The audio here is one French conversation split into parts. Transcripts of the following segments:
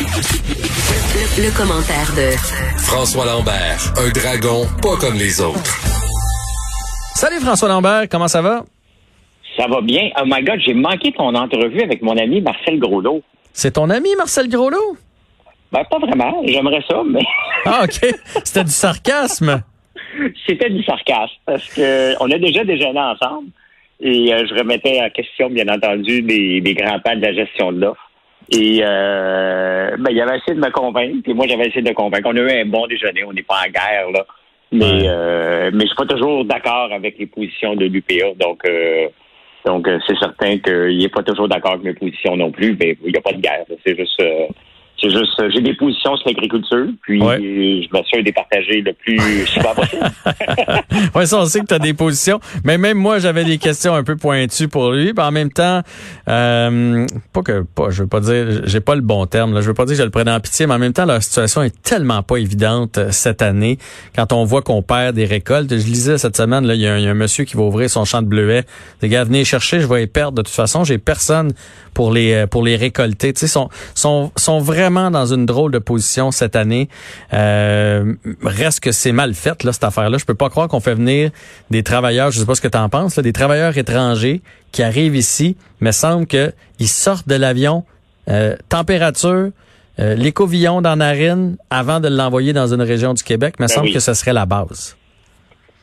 Le, le commentaire de François Lambert, un dragon pas comme les autres. Salut François Lambert, comment ça va? Ça va bien. Oh my God, j'ai manqué ton entrevue avec mon ami Marcel Groslot. C'est ton ami Marcel Groslot? Ben, pas vraiment. J'aimerais ça, mais Ah, OK. C'était du sarcasme. c'était du sarcasme parce que on a déjà déjeuné ensemble et euh, je remettais en question, bien entendu, les grands pas de la gestion de l'offre. Et euh, ben, il avait essayé de me convaincre, et moi j'avais essayé de le convaincre. On a eu un bon déjeuner, on n'est pas en guerre, là. Mais, euh, mais je suis pas toujours d'accord avec les positions de l'UPA. Donc, euh, donc euh, c'est certain qu'il n'est pas toujours d'accord avec mes positions non plus, mais il n'y a pas de guerre. C'est juste euh, c'est juste euh, j'ai des positions sur l'agriculture, puis Ouais. je m'assure de les partager le plus souvent possible. Ouais, ça, on sait que tu as des positions. Mais même moi, j'avais des questions un peu pointues pour lui. Puis en même temps, euh, pas que, pas, je veux pas dire, j'ai pas le bon terme, là. Je veux pas dire que je le prenais en pitié, mais en même temps, leur situation est tellement pas évidente euh, cette année. Quand on voit qu'on perd des récoltes, je lisais cette semaine, là, il y, a un- il y a un monsieur qui va ouvrir son champ de bleuets. Les gars, venez chercher, je vais les perdre. De toute façon, j'ai personne pour les, euh, pour les récolter. Tu sais, sont, sont, sont vraiment dans une drôle de position cette année. Euh, reste que c'est mal fait, là, cette affaire-là. Je peux pas croire qu'on fait venir des travailleurs, je sais pas ce que tu en penses, là, des travailleurs étrangers qui arrivent ici, mais semble que ils sortent de l'avion, euh, température, euh, l'écouvillon dans la narine avant de l'envoyer dans une région du Québec, mais Ben semble oui. que ce serait la base.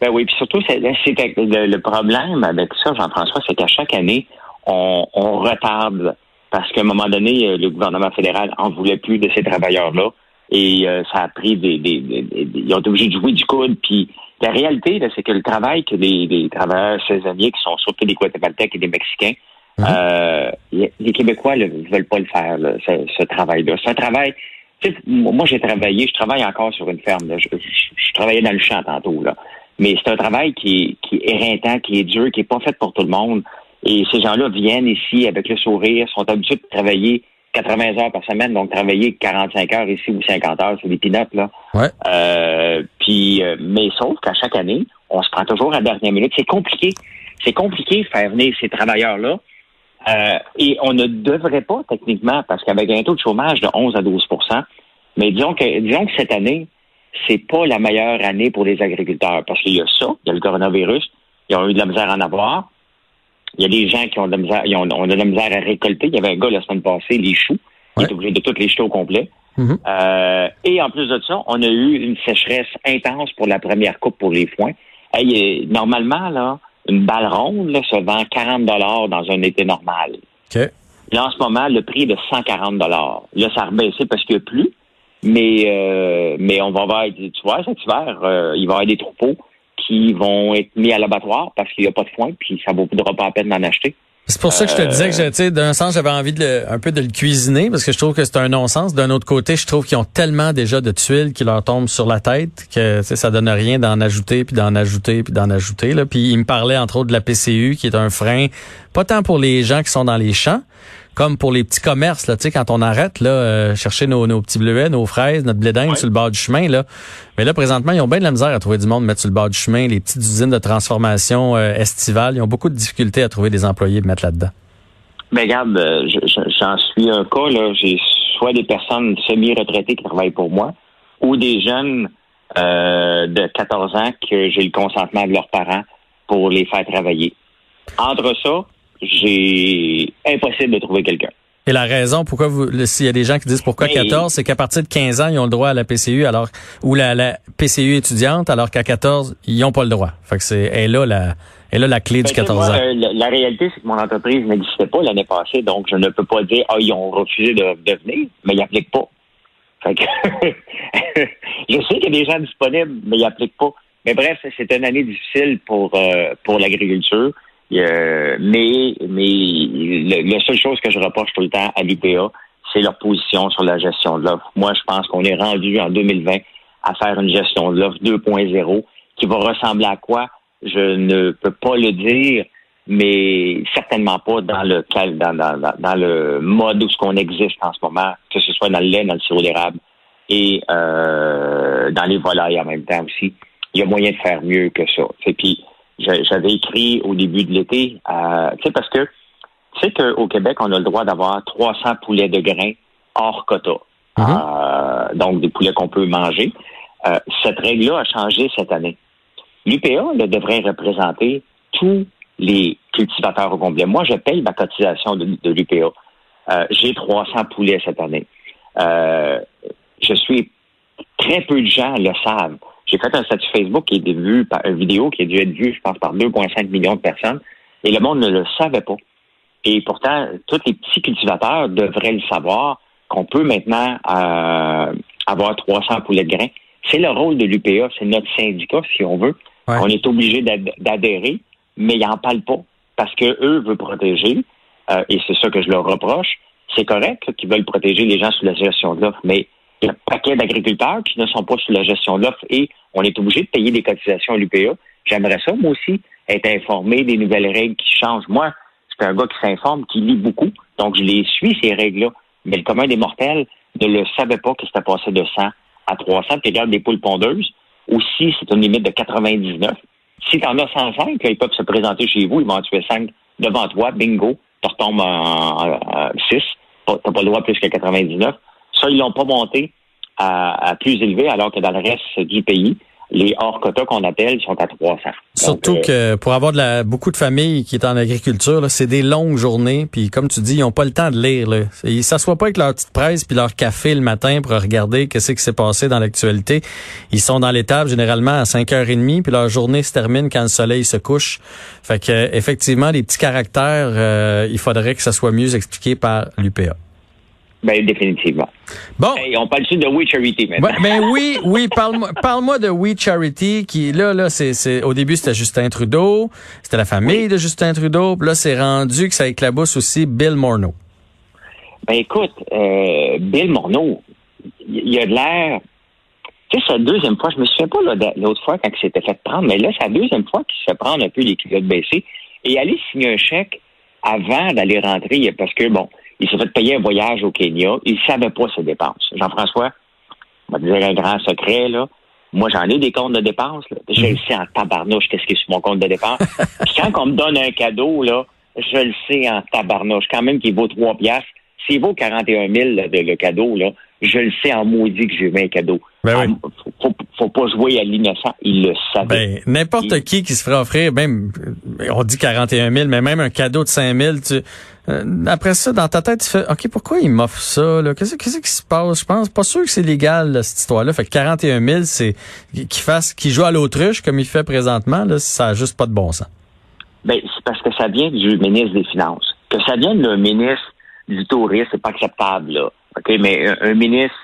Ben oui, puis surtout, c'est, le, le problème avec ça, Jean-François, c'est qu'à chaque année, on, on retarde parce qu'à un moment donné, euh, le gouvernement fédéral en voulait plus de ces travailleurs-là et euh, ça a pris des, des, des- des- Ils ont été obligés de jouer du coude. Puis la réalité, là, c'est que le travail que les, travailleurs saisonniers, qui sont surtout des Guatémaltèques et des Mexicains, Mhm. euh, les Québécois ne veulent pas le faire, là, ce, ce travail-là. C'est un travail... moi, j'ai travaillé, je travaille encore sur une ferme. là. Je, je- je travaillais dans le champ tantôt. là. Mais c'est un travail qui est, qui est éreintant, qui est dur, qui est pas fait pour tout le monde. Et ces gens-là viennent ici avec le sourire, sont habitués de travailler 80 heures par semaine, donc travailler 45 heures ici ou 50 heures, c'est des pinottes, là. Ouais. Euh, puis, euh, mais sauf qu'à chaque année, on se prend toujours à la dernière minute. C'est compliqué. C'est compliqué de faire venir ces travailleurs-là. Euh, et on ne devrait pas, techniquement, parce qu'avec un taux de chômage de 11 à 12% mais disons que, disons que cette année, c'est pas la meilleure année pour les agriculteurs, parce qu'il y a ça, il y a le coronavirus, ils ont eu de la misère à en avoir. Il y a des gens qui ont de la misère, ils ont, de la misère à récolter. Il y avait un gars la semaine passée, les choux, il Ouais. est obligé de toutes les jeter au complet. Mhm. Euh, et en plus de ça, on a eu une sécheresse intense pour la première coupe pour les foins. Hey, euh, normalement, là, une balle ronde là, se vend 40 dollars dans un été normal. Là, en ce moment, le prix est de 140 dollars. Là, ça a rebaissé parce qu'il n'y a plus. Mais, euh, mais on va avoir, tu vois, cet hiver, euh, il va y avoir des troupeaux qui vont être mis à l'abattoir parce qu'il n'y a pas de foin, puis ça ne vaudra pas la peine d'en acheter. C'est pour ça que je te Euh, disais que, tu sais, d'un sens, j'avais envie de le- un peu de le cuisiner parce que je trouve que c'est un non-sens. D'un autre côté, je trouve qu'ils ont tellement déjà de tuiles qui leur tombent sur la tête que, ça donne rien d'en ajouter puis d'en ajouter puis d'en ajouter. Là. Puis il me parlait entre autres de la PCU qui est un frein, pas tant pour les gens qui sont dans les champs, comme pour les petits commerces. Là, tu sais, quand on arrête là, euh, chercher nos, nos petits bleuets, nos fraises, notre blé d'Inde Ouais. sur le bord du chemin. Là. Mais là, présentement, ils ont bien de la misère à trouver du monde mettre sur le bord du chemin. Les petites usines de transformation euh, estivales, ils ont beaucoup de difficultés à trouver des employés pour mettre là-dedans. Mais regarde, euh, je- je- j'en suis un cas, là. J'ai soit des personnes semi-retraitées qui travaillent pour moi, ou des jeunes euh, de 14 ans que j'ai le consentement de leurs parents pour les faire travailler. Entre ça, j'ai impossible de trouver quelqu'un. Et la raison pourquoi vous, s'il y a des gens qui disent pourquoi Mais- 14, c'est qu'à partir de 15 ans, ils ont le droit à la PCU, alors ou la, la PCU étudiante, alors qu'à 14, ils n'ont pas le droit. Fait que c'est elle là la, elle là la clé Ben, du tu sais, 14 moi, ans. euh, la, la réalité, c'est que mon entreprise n'existait pas l'année passée, donc je ne peux pas dire ah ils ont refusé de, de venir, mais ils n'appliquent pas. Fait que je sais qu'il y a des gens disponibles, mais ils n'appliquent pas. Mais bref, c'est une année difficile pour euh, pour l'agriculture. Euh, mais mais le- la seule chose que je reproche tout le temps à l'UPA, c'est leur position sur la gestion de l'offre. Moi, je pense qu'on est rendu en 2020 à faire une gestion de l'offre 2.0 qui va ressembler à quoi? Je ne peux pas le dire, mais certainement pas dans le dans, dans, dans- le mode où ce qu'on existe en ce moment, que ce soit dans le lait, dans le sirop d'érable et euh, dans les volailles en même temps aussi. Il y a moyen de faire mieux que ça. Et puis j'avais écrit au début de l'été, euh, tu sais, parce que tu sais qu'au Québec, on a le droit d'avoir 300 poulets de grains hors quota. uh-huh. donc des poulets qu'on peut manger. cette règle-là a changé cette année. L'UPA devrait représenter tous les cultivateurs au complet. Moi, je paye ma cotisation de, l'UPA. Euh, j'ai 300 poulets cette année. Euh, je suis très peu de gens le savent. J'ai fait un statut Facebook qui est vu par une vidéo qui a dû être vue, je pense, par 2,5 millions de personnes, et le monde ne le savait pas. Et pourtant, tous les petits cultivateurs devraient le savoir qu'on peut maintenant euh, avoir 300 poulets de grains. C'est le rôle de l'UPA, c'est notre syndicat, si on veut. On est obligé d'adhérer mais ils n'en parlent pas parce que eux veulent protéger, euh, et c'est ça que je leur reproche. C'est correct qu'ils veulent protéger les gens sous la gestion de l'offre, mais il y a un paquet d'agriculteurs qui ne sont pas sous la gestion de l'offre et on est obligé de payer des cotisations à l'UPA. J'aimerais ça, moi aussi, être informé des nouvelles règles qui changent. Moi, c'est un gars qui s'informe, qui lit beaucoup, donc je les suis, ces règles-là. Mais le commun des mortels ne le savait pas que c'était passé de 100 à 300, puis regarde des poules pondeuses. Aussi, c'est une limite de 99. Si tu en as 105, ils peuvent se présenter chez vous, ils vont en tuer 5 devant toi, bingo, tu retombes en, 6. Tu n'as pas le droit plus que 99. Ça, ils l'ont pas monté à, à, plus élevé, alors que dans le reste du pays, les hors quotas qu'on appelle sont à 300. Surtout euh, que pour avoir de la, beaucoup de familles qui est en agriculture, c'est des longues journées. Puis comme tu dis, ils n'ont pas le temps de lire. Là. Ils s'assoient pas avec leur petite presse puis leur café le matin pour regarder qu'est-ce qui s'est passé dans l'actualité. Ils sont dans l'étable généralement à 5h30 puis leur journée se termine quand le soleil se couche. Fait que effectivement, les petits caractères, euh, il faudrait que ça soit mieux expliqué par l'UPA. Ben, définitivement. Bon. on parle-tu de We Charity maintenant? ben oui, oui, parle-moi parle de We Charity, qui, là, là, c'est, au début, c'était Justin Trudeau, c'était la famille de Justin Trudeau, puis là, c'est rendu que ça éclabousse aussi Bill Morneau. Ben écoute, euh, Bill Morneau, il a de l'air. Tu sais, c'est la deuxième fois, je me souviens pas l'autre fois quand il s'était fait prendre, mais là, c'est la deuxième fois qu'il se fait prendre un peu les culottes baissées et aller signer un chèque avant d'aller rentrer, parce que, bon, il s'est fait payer un voyage au Kenya. Il ne savait pas ses dépenses. Jean-François, on va dire un grand secret, là. Moi, j'en ai des comptes de dépenses. Là. Je le mhm. sais en tabarnouche qu'est-ce qui est sur mon compte de dépenses. Puis quand on me donne un cadeau, là, je le sais en tabarnouche. Quand même qu'il vaut trois piastres. S'il vaut 41 000 le cadeau, là, je le sais en maudit que j'ai eu un cadeau. Ben ah, faut, faut, pas jouer à l'innocent. Il le savait. Ben, n'importe qui qui se ferait offrir, même, on dit 41 000, mais même un cadeau de 5 000, tu, euh, après ça, dans ta tête, tu fais, OK, pourquoi il m'offre ça? Qu'est-ce, qu'est-ce qui se passe? Je pense pas sûr que c'est légal, cette histoire-là. Fait que 41 000, c'est qu'il fasse, qu'il joue à l'autruche comme il fait présentement, là, ça n'a juste pas de bon sens. Ben, c'est parce que ça vient du ministre des Finances. Que ça vienne le ministre du tourisme, c'est pas acceptable, là. OK, mais un, ministre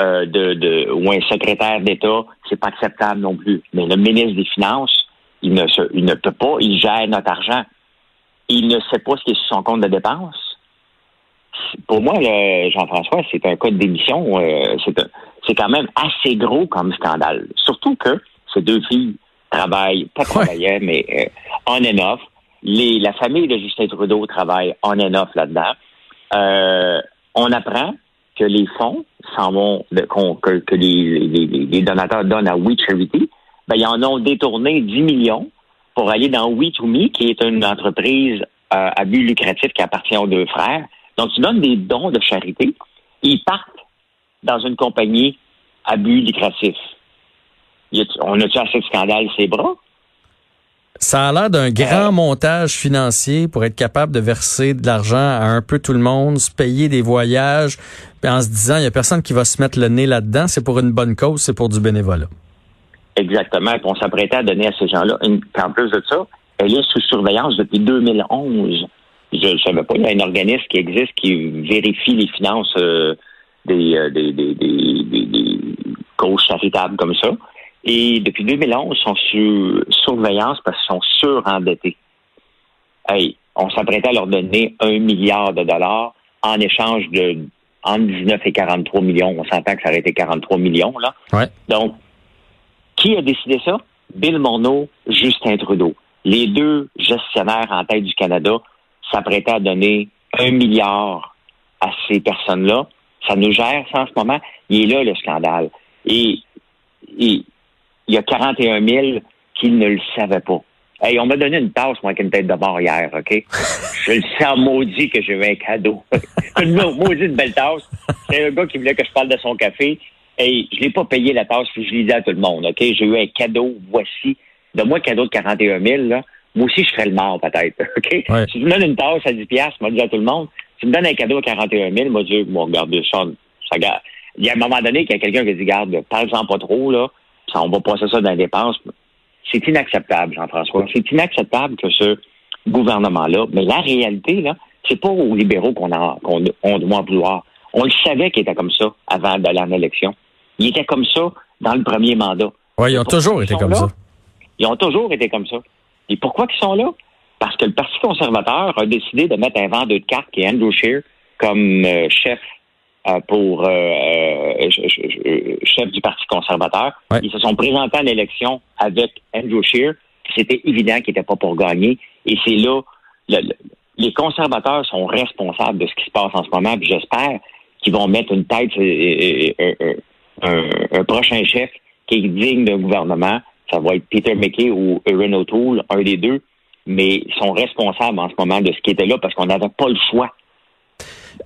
euh, de, de, ou un secrétaire d'État, c'est pas acceptable non plus. Mais le ministre des Finances, il ne, il ne peut pas, il gère notre argent il ne sait pas ce qui est sur son compte de dépenses. Pour moi, Jean-François, c'est un cas de démission. Euh, c'est quand même assez gros comme scandale. Surtout que ces deux filles travaillent, pas travaillaient, mais euh, on and off. Les, la famille de Justin Trudeau travaille on and off là-dedans. Euh, on apprend que les fonds s'en vont, que, les, donateurs donnent à We Charity, ben, ils en ont détourné 10 millions pour aller dans We2Me, qui est une entreprise euh, à but lucratif qui appartient aux deux frères. Donc, tu donnes des dons de charité, ils partent dans une compagnie à but lucratif. on a-tu assez de scandale ses bras? Ça a l'air d'un grand euh. montage financier pour être capable de verser de l'argent à un peu tout le monde, se payer des voyages, en se disant, il n'y a personne qui va se mettre le nez là-dedans, c'est pour une bonne cause, c'est pour du bénévolat. Exactement. qu'on s'apprêtait à donner à ces gens-là. En plus de ça, elle est sous surveillance depuis 2011. Je ne savais pas. Il y a un organisme qui existe qui vérifie les finances euh, euh, des, des, des, des, causes charitables comme ça. Et depuis 2011, ils sont sous surveillance parce qu'ils sont surendettés. Hey, on s'apprêtait à leur donner un milliard de dollars en échange de entre 19 et 43 millions. On s'entend que ça aurait été 43 millions, là. Ouais. Donc, qui a décidé ça? Bill Morneau, Justin Trudeau. Les deux gestionnaires en tête du Canada s'apprêtaient à donner un milliard à ces personnes-là. Ça nous gère, ça, en ce moment. Il est là, le scandale. Et, il y a 41 000 qui ne le savaient pas. Hey, on m'a donné une tasse, moi, avec une tête de mort hier, OK? je le sens maudit que j'ai eu un cadeau. une maudite belle tasse. C'est un gars qui voulait que je parle de son café. Hey, je l'ai pas payé la tasse, puis je l'ai dit à tout le monde, OK? J'ai eu un cadeau, voici. De moi, cadeau de 41 000, là. Moi aussi, je ferais le mort, peut-être, OK? Si tu me donnes une tasse à 10 piastres, moi, dit à tout le monde. Si tu me donnes un cadeau à 41 000, moi, Dieu, bon, regarde, ça, ça. Il y a un moment donné qu'il y a quelqu'un qui dit, garde, parle-en pas trop, là, on va passer ça dans les dépenses. C'est inacceptable, Jean-François. C'est inacceptable que ce gouvernement-là, mais la réalité, là, c'est pas aux libéraux qu'on qu'on on doit en vouloir. On le savait qu'il était comme ça avant d'aller en élection. Il était comme ça dans le premier mandat. Oui, ils ont toujours été comme ça. Ils ont toujours été comme ça. Et pourquoi ils sont là? Parce que le Parti conservateur a décidé de mettre un vendeur de cartes qui est Andrew Scheer comme euh, chef pour euh, euh chef du Parti conservateur. Ils se sont présentés à l'élection avec Andrew Scheer. C'était évident qu'il n'était pas pour gagner. Et c'est là, les conservateurs sont responsables de ce qui se passe en ce moment. J'espère qu'ils vont mettre une tête, un, prochain chef qui est digne d'un gouvernement. Ça va être Peter McKay ou Erin O'Toole, un des deux. Mais ils sont responsables en ce moment de ce qui était là parce qu'on n'avait pas le choix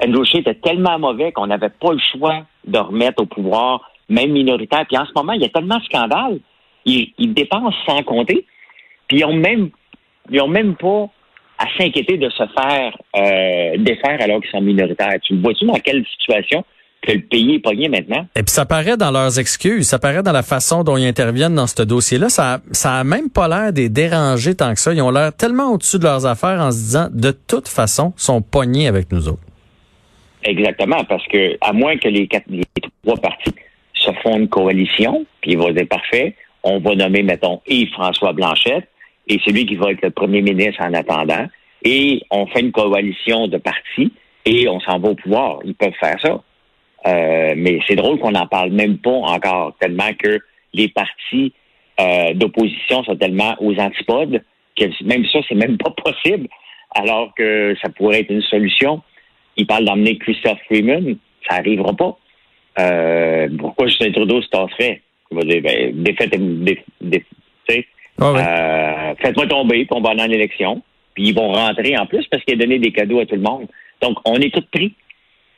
Andrew était tellement mauvais qu'on n'avait pas le choix de remettre au pouvoir, même minoritaire. Puis en ce moment, il y a tellement de scandales. Ils, dépensent sans compter. Puis ils n'ont même, ils ont même pas à s'inquiéter de se faire euh, défaire alors qu'ils sont minoritaires. Tu vois-tu dans quelle situation que le pays est pogné maintenant? Et puis ça paraît dans leurs excuses, ça paraît dans la façon dont ils interviennent dans ce dossier-là. Ça, ça a même pas l'air des déranger tant que ça. Ils ont l'air tellement au-dessus de leurs affaires en se disant, de toute façon, sont pognés avec nous autres. Exactement, parce que à moins que les, quatre, les trois partis se font une coalition, puis il va dire parfait, on va nommer, mettons, Yves-François Blanchette, et c'est lui qui va être le premier ministre en attendant, et on fait une coalition de partis, et on s'en va au pouvoir. Ils peuvent faire ça. Euh, mais c'est drôle qu'on n'en parle même pas encore, tellement que les partis euh, d'opposition sont tellement aux antipodes que même ça, c'est même pas possible, alors que ça pourrait être une solution il parle d'emmener Christophe Freeman, ça n'arrivera pas. Euh, pourquoi Justin Trudeau se tasserait? Il va dire, ben, défaite, euh, faites-moi tomber, puis on va aller en élection. Puis ils vont rentrer en plus parce qu'il a donné des cadeaux à tout le monde. Donc, on est tous pris.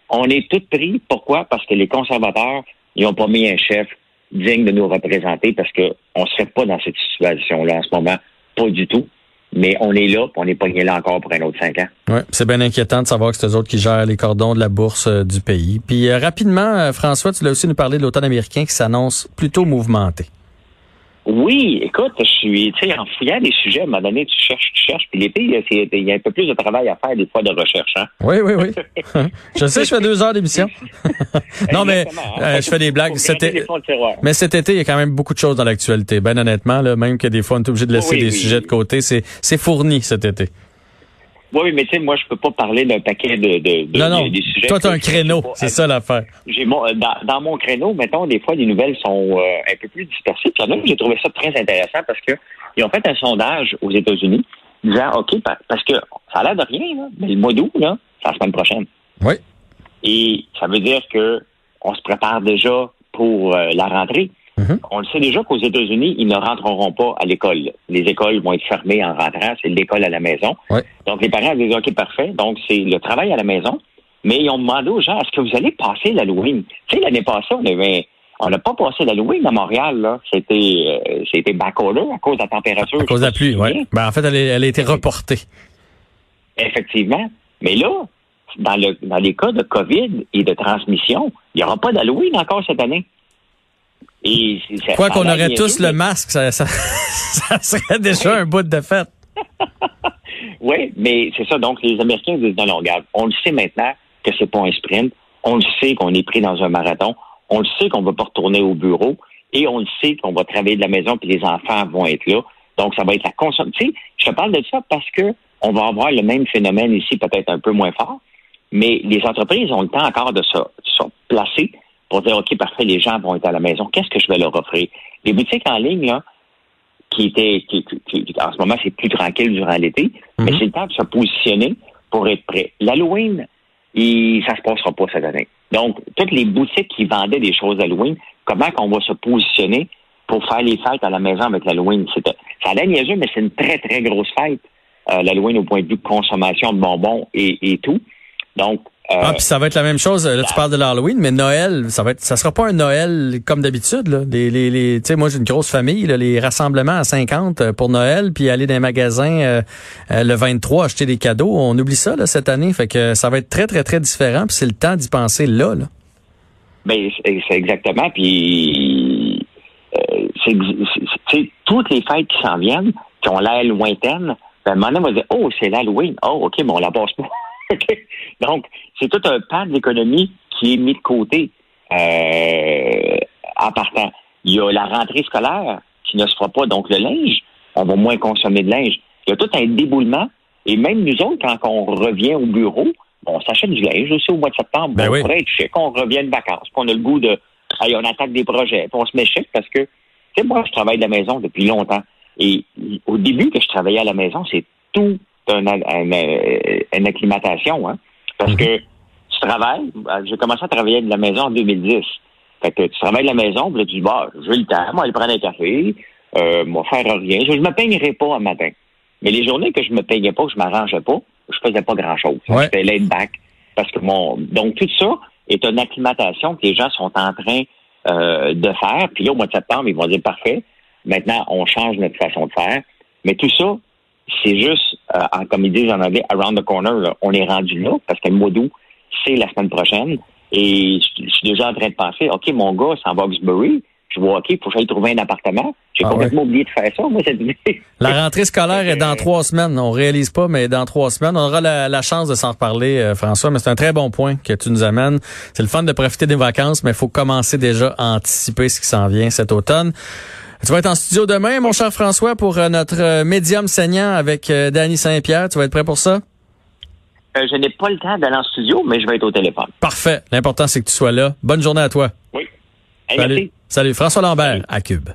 On est tous pris. Pourquoi? Parce que les conservateurs, ils n'ont pas mis un chef digne de nous représenter parce qu'on ne serait pas dans cette situation-là en ce moment. Pas du tout mais on est là, puis on est pogné là encore pour un autre cinq ans. Oui, c'est bien inquiétant de savoir que c'est eux autres qui gèrent les cordons de la bourse euh, du pays. Puis euh, rapidement, euh, François, tu l'as aussi nous parler de l'automne américain qui s'annonce plutôt mouvementé. Oui, écoute, je suis, tu sais, en fouillant des sujets, à un moment donné, tu cherches, tu cherches, puis l'été, il y a un peu plus de travail à faire des fois de recherche. Hein? Oui, oui, oui. je sais, je fais deux heures d'émission. non, mais hein. je fais des blagues. mais cet été, il y a quand même beaucoup de choses dans l'actualité. Ben honnêtement, là, même que des fois, on est obligé de laisser des sujets de côté, c'est fourni cet été. Oui, mais tu sais, moi, je peux pas parler d'un paquet de, de, non, non. des sujets. Toi, tu as un créneau, c'est ça l'affaire. J'ai mon, euh, dans, dans, mon créneau, mettons, des fois, les nouvelles sont euh, un peu plus dispersées. Puis là, j'ai trouvé ça très intéressant parce que ils ont fait un sondage aux États-Unis disant, OK, parce que ça a l'air de rien, là, mais le mois d'août, là, c'est la semaine prochaine. Oui. Et ça veut dire que on se prépare déjà pour euh, la rentrée. Mhm. On le sait déjà qu'aux États-Unis, ils ne rentreront pas à l'école. Les écoles vont être fermées en rentrant. C'est l'école à la maison. Donc, les parents disent, OK, parfait. Donc, c'est le travail à la maison. Mais ils ont demandé aux gens, est-ce que vous allez passer l'Halloween? Tu sais, l'année passée, on avait, on n'a pas passé l'Halloween à Montréal, là. C'était, euh, c'était à cause de la température. À cause de la pluie, oui. Ben, en fait, elle, elle a été reportée. Effectivement. Mais là, dans, le, dans les cas de COVID et de transmission, il n'y aura pas d'Halloween encore cette année. Quoi qu'on aurait tous le masque, ça, serait déjà un bout de fête. oui, mais c'est ça. Donc, les Américains disent, non, non, regarde, on le sait maintenant que c'est pas un sprint. On le sait qu'on est pris dans un marathon. On le sait qu'on va pas retourner au bureau. Et on le sait qu'on va travailler de la maison puis les enfants vont être là. Donc, ça va être la consommation. Tu sais, je te parle de ça parce que on va avoir le même phénomène ici, peut-être un peu moins fort. Mais les entreprises ont le temps encore de se, de se placer pour dire, OK, parfait, les gens vont être à la maison. Qu'est-ce que je vais leur offrir? Les boutiques en ligne, là, qui étaient, qui, en ce moment, c'est plus tranquille durant l'été, mais mhm. c'est le temps de se positionner pour être prêt. L'Halloween, ça ça se passera pas cette année. Donc, toutes les boutiques qui vendaient des choses d'Halloween, comment qu'on va se positionner pour faire les fêtes à la maison avec l'Halloween? Ça a l'air niaiseux, mais c'est une très, très grosse fête, euh, l'Halloween au point de vue consommation de bonbons et, et tout. Donc, ah, puis ça va être la même chose. Là, tu parles de l'Halloween, mais Noël, ça va être, ça sera pas un Noël comme d'habitude. Là. Les, les, les tu sais, moi j'ai une grosse famille, là, les rassemblements à 50 euh, pour Noël, puis aller dans les magasins euh, le 23 acheter des cadeaux. On oublie ça là, cette année, fait que ça va être très très très différent. Puis c'est le temps d'y penser là. là. Ben c'est exactement. Puis c'est toutes les fêtes qui s'en viennent, qui ont l'air lointaines. Ben, maintenant, on va dire, oh, c'est l'Halloween. Oh, OK, mais on la passe pas. Donc, c'est tout un pan de l'économie qui est mis de côté euh, en partant. Il y a la rentrée scolaire qui ne se fera pas, donc le linge, on va moins consommer de linge. Il y a tout un déboulement. Et même nous autres, quand on revient au bureau, on s'achète du linge aussi au mois de septembre. Ben on pourrait être chic, on revient de vacances, puis on a le goût de hey, on attaque des projets, puis on se met chic parce que, tu sais, moi, je travaille de la maison depuis longtemps. Et au début que je travaillais à la maison, c'est tout une, acclimatation, hein? Parce que tu travailles, euh, j'ai commencé à travailler de la maison en 2010. Fait que tu travailles de la maison, puis là, tu dis, bah, j'ai le temps, moi, aller prendre un café, euh, moi, faire rien. Je, ne me peignerai pas un matin. Mais les journées que je me peignais pas, que je m'arrangeais pas, je faisais pas grand-chose. Ouais. J'étais laid back. Parce que mon, donc, tout ça est une acclimatation que les gens sont en train euh, de faire. Puis là, au mois de septembre, ils vont dire, parfait, maintenant, on change notre façon de faire. Mais tout ça, c'est juste, euh, comme ils disent en anglais, around the corner. On est rendu là parce que le mois d'août, c'est la semaine prochaine. Et je, suis déjà en train de penser, OK, mon gars, c'est en Boxbury. Je vois, OK, il faut que j'aille trouver un appartement. J'ai Ah complètement oublié de faire ça, moi, cette année. La rentrée scolaire est dans trois semaines. On réalise pas, mais dans trois semaines, on aura la, la chance de s'en reparler, euh, François. Mais c'est un très bon point que tu nous amènes. C'est le fun de profiter des vacances, mais il faut commencer déjà à anticiper ce qui s'en vient cet automne. Tu vas être en studio demain, mon cher François, pour euh, notre euh, médium saignant avec euh, Danny Saint-Pierre. Tu vas être prêt pour ça? Euh, je n'ai pas le temps d'aller en studio, mais je vais être au téléphone. Parfait. L'important, c'est que tu sois là. Bonne journée à toi. Oui. Hey, Salut. merci. Salut. François Lambert à Cube.